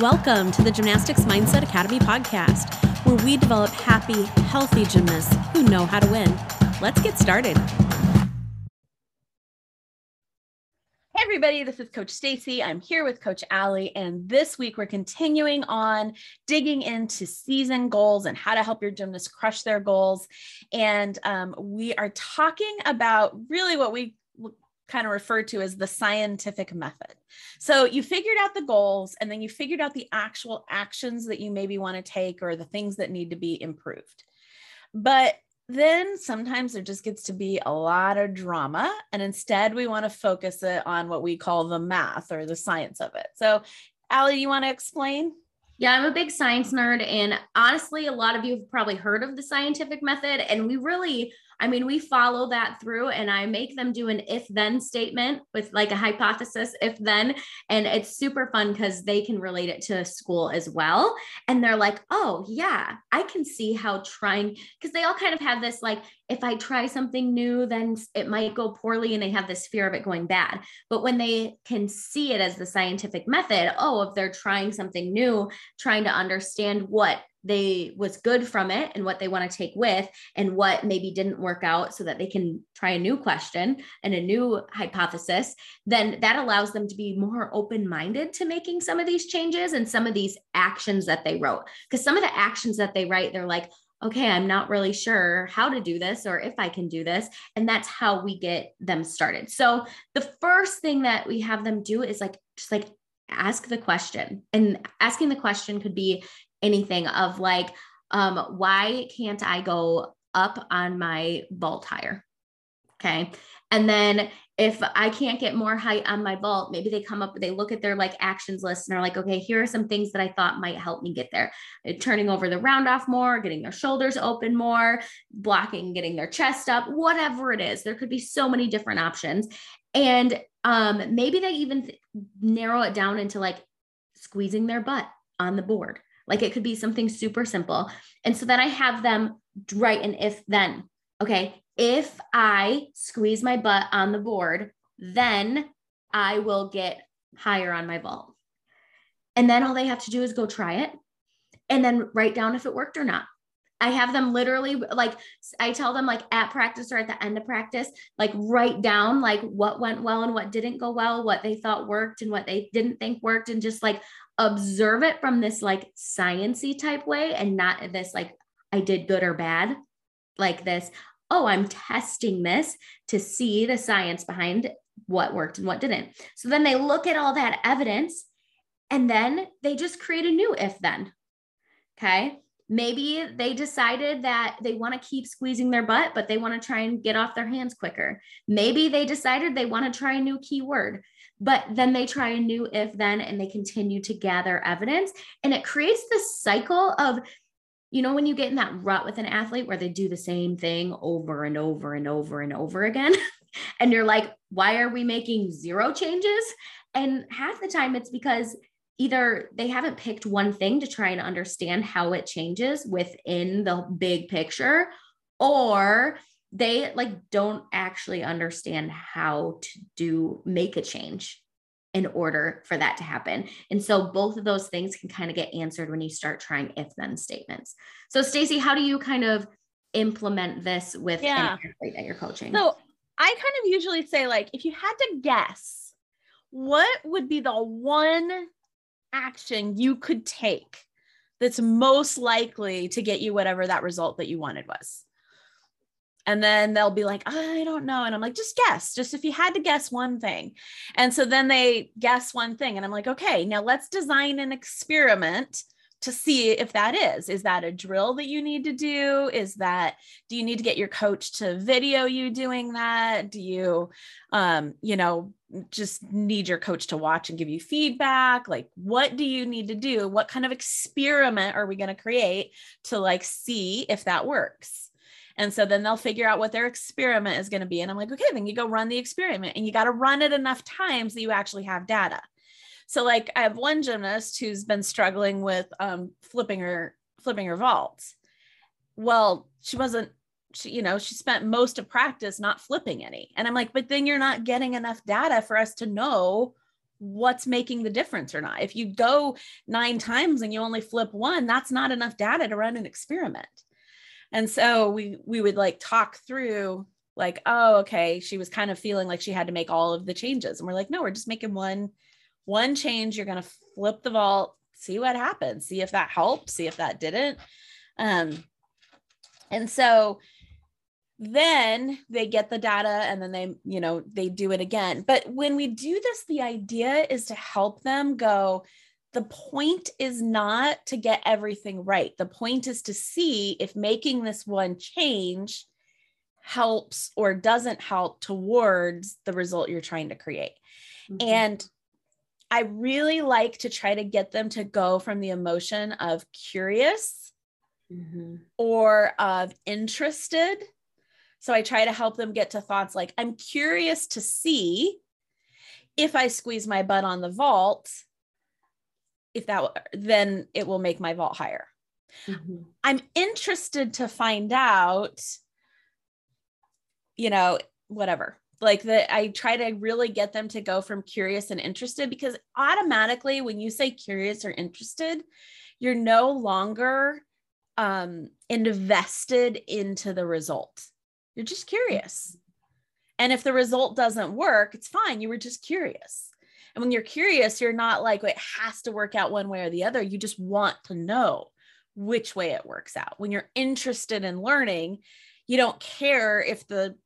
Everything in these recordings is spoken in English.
Welcome to the Gymnastics Mindset Academy podcast, where we develop happy, healthy gymnasts who know how to win. Let's get started. Hey everybody, this is Coach Stacy. I'm here with Coach Allie, and this week we're continuing on digging into season goals and how to help your gymnasts crush their goals. And um, we are talking about really what we kind of referred to as the scientific method. So you figured out the goals and then you figured out the actual actions that you maybe want to take or the things that need to be improved. But then sometimes there just gets to be a lot of drama. And instead, we want to focus it on what we call the math or the science of it. So, Allie, you want to explain? Yeah, I'm a big science nerd. And honestly, a lot of you have probably heard of the scientific method. And we really I mean, we follow that through and I make them do an if then statement with like a hypothesis, if then. And it's super fun because they can relate it to school as well. And they're like, oh, yeah, I can see how trying, because they all kind of have this like, if I try something new, then it might go poorly and they have this fear of it going bad. But when they can see it as the scientific method, oh, if they're trying something new, trying to understand what they was good from it and what they want to take with and what maybe didn't work out so that they can try a new question and a new hypothesis then that allows them to be more open-minded to making some of these changes and some of these actions that they wrote. Because some of the actions that they write they're like okay i'm not really sure how to do this or if i can do this and that's how we get them started. So the first thing that we have them do is like just like ask the question. And asking the question could be anything of like, um, why can't I go up on my vault higher? Okay. And then if I can't get more height on my vault, maybe they come up, they look at their like actions list and they're like, okay, here are some things that I thought might help me get there. Uh, turning over the round off more, getting their shoulders open more, blocking, getting their chest up, whatever it is. There could be so many different options. And um, maybe they even th- narrow it down into like squeezing their butt on the board like it could be something super simple. And so then I have them write an if then. Okay. If I squeeze my butt on the board, then I will get higher on my vault. And then all they have to do is go try it and then write down if it worked or not. I have them literally like I tell them like at practice or at the end of practice, like write down like what went well and what didn't go well, what they thought worked and what they didn't think worked, and just like observe it from this like sciency type way and not this like I did good or bad, like this. Oh, I'm testing this to see the science behind what worked and what didn't. So then they look at all that evidence and then they just create a new if then. Okay. Maybe they decided that they want to keep squeezing their butt, but they want to try and get off their hands quicker. Maybe they decided they want to try a new keyword, but then they try a new if then and they continue to gather evidence. And it creates this cycle of, you know, when you get in that rut with an athlete where they do the same thing over and over and over and over again, and you're like, why are we making zero changes? And half the time it's because either they haven't picked one thing to try and understand how it changes within the big picture or they like don't actually understand how to do make a change in order for that to happen. And so both of those things can kind of get answered when you start trying if then statements. So Stacy, how do you kind of implement this with yeah. that you're coaching? So I kind of usually say like if you had to guess what would be the one action you could take that's most likely to get you whatever that result that you wanted was. And then they'll be like, I don't know. And I'm like, just guess, just if you had to guess one thing. And so then they guess one thing. And I'm like, okay, now let's design an experiment to see if that is is that a drill that you need to do is that do you need to get your coach to video you doing that do you um you know just need your coach to watch and give you feedback like what do you need to do? What kind of experiment are we going to create to like see if that works? And so then they'll figure out what their experiment is going to be and i'm like okay then you go run the experiment and you got to run it enough times that you actually have data. So like I have one gymnast who's been struggling with um, flipping her flipping her vaults. Well, she wasn't she, you know, she spent most of practice not flipping any. And I'm like, but then you're not getting enough data for us to know what's making the difference or not. If you go nine times and you only flip one, that's not enough data to run an experiment. And so we we would like talk through like, oh, okay, she was kind of feeling like she had to make all of the changes. And we're like, no, we're just making one one change. You're to flip the vault, see what happens, see if that helped, see if that didn't. Um and so then they get the data and then they you know they do it again but when we do this the idea is to help them go the point is not to get everything right the point is to see if making this one change helps or doesn't help towards the result you're trying to create mm-hmm. and i really like to try to get them to go from the emotion of curious mm-hmm. or of interested so I try to help them get to thoughts like, I'm curious to see if I squeeze my butt on the vault, if that, then it will make my vault higher. Mm-hmm. I'm interested to find out, you know, whatever. Like that, I try to really get them to go from curious and interested because automatically, when you say curious or interested, you're no longer um, invested into the result. You're just curious. And if the result doesn't work, it's fine. You were just curious. And when you're curious, you're not like, it has to work out one way or the other. You just want to know which way it works out. When you're interested in learning, you don't care if the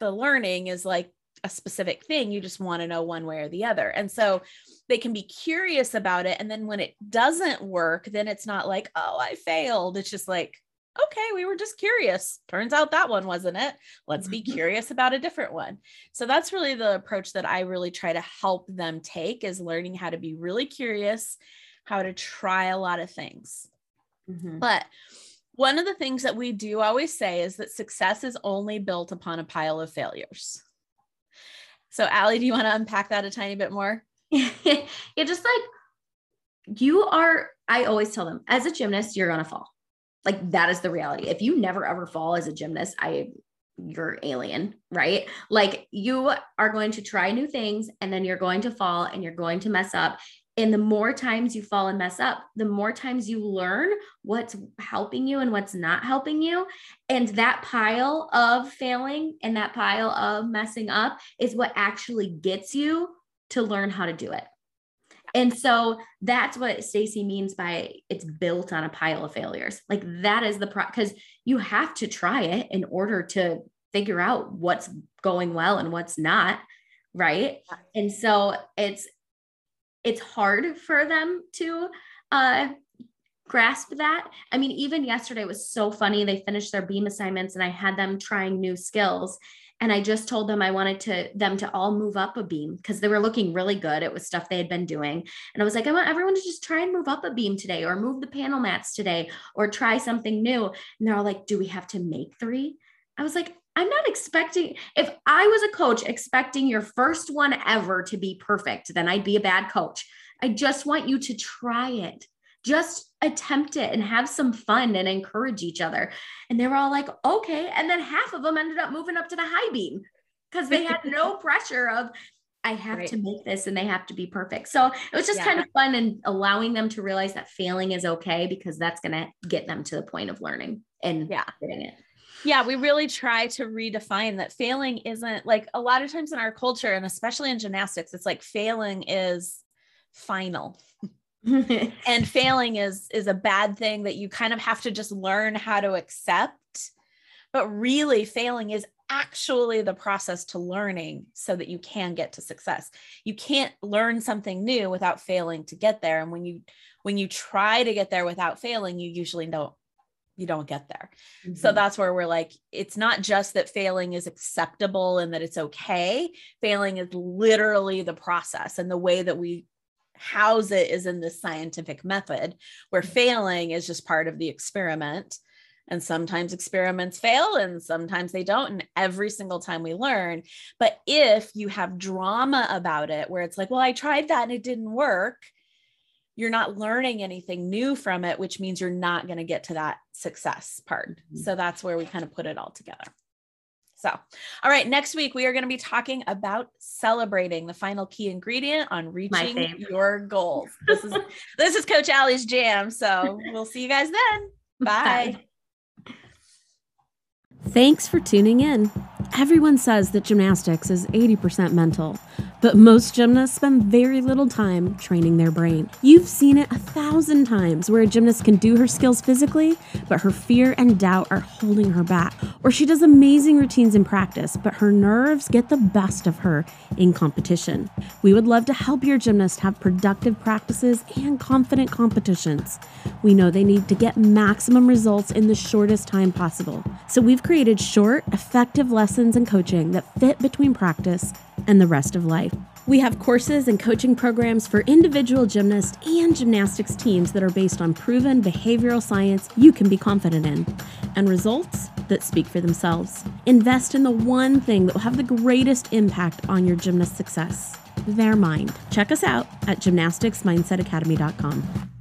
the learning is like a specific thing. You just want to know one way or the other. And so they can be curious about it. And then when it doesn't work, then it's not like, oh, I failed. It's just like, okay, we were just curious. Turns out that one wasn't it. Let's be curious about a different one. So that's really the approach that I really try to help them take is learning how to be really curious, how to try a lot of things. Mm-hmm. But one of the things that we do always say is that success is only built upon a pile of failures. So, Allie, do you want to unpack that a tiny bit more? yeah, just like you are, I always tell them as a gymnast, you're going to fall like that is the reality. If you never ever fall as a gymnast, I you're alien, right? Like you are going to try new things and then you're going to fall and you're going to mess up. And the more times you fall and mess up, the more times you learn what's helping you and what's not helping you. And that pile of failing and that pile of messing up is what actually gets you to learn how to do it. And so that's what Stacy means by it's built on a pile of failures. Like that is the pro because you have to try it in order to figure out what's going well and what's not, right? And so it's it's hard for them to uh grasp that. I mean, even yesterday was so funny. They finished their beam assignments and I had them trying new skills and I just told them I wanted to them to all move up a beam because they were looking really good. It was stuff they had been doing. And I was like, I want everyone to just try and move up a beam today or move the panel mats today or try something new. And they're all like, do we have to make three? I was like, I'm not expecting, if I was a coach expecting your first one ever to be perfect, then I'd be a bad coach. I just want you to try it just attempt it and have some fun and encourage each other. And they were all like, okay. And then half of them ended up moving up to the high beam because they had no pressure of, I have right. to make this and they have to be perfect. So it was just yeah. kind of fun and allowing them to realize that failing is okay because that's going to get them to the point of learning and yeah. getting it. Yeah, we really try to redefine that failing isn't like a lot of times in our culture and especially in gymnastics, it's like failing is final. and failing is is a bad thing that you kind of have to just learn how to accept. But really failing is actually the process to learning so that you can get to success. You can't learn something new without failing to get there. And when you when you try to get there without failing you usually don't you don't get there. Mm-hmm. so that's where we're like it's not just that failing is acceptable and that it's okay. Failing is literally the process and the way that we house it is in this scientific method where failing is just part of the experiment. And sometimes experiments fail and sometimes they don't and every single time we learn. But if you have drama about it where it's like well i tried that and it didn't work you're not learning anything new from it which means you're not going to get to that success part. Mm-hmm. so that's where we kind of put it all together So, all right, next week we are going to be talking about celebrating the final key ingredient on reaching your goals. This is this is Coach Allie's jam. So, we'll see you guys then. Bye. Bye. Thanks for tuning in. Everyone says that gymnastics is 80% mental, but most gymnasts spend very little time training their brain. You've seen it a thousand times where a gymnast can do her skills physically, but her fear and doubt are holding her back. Or she does amazing routines in practice, but her nerves get the best of her in competition. We would love to help your gymnast have productive practices and confident competitions. We know they need to get maximum results in the shortest time possible. So we've created short, effective lessons lessons and coaching that fit between practice and the rest of life. We have courses and coaching programs for individual gymnasts and gymnastics teams that are based on proven behavioral science you can be confident in and results that speak for themselves. Invest in the one thing that will have the greatest impact on your gymnast success their mind. Check us out at gymnasticsmindsetacademy.com.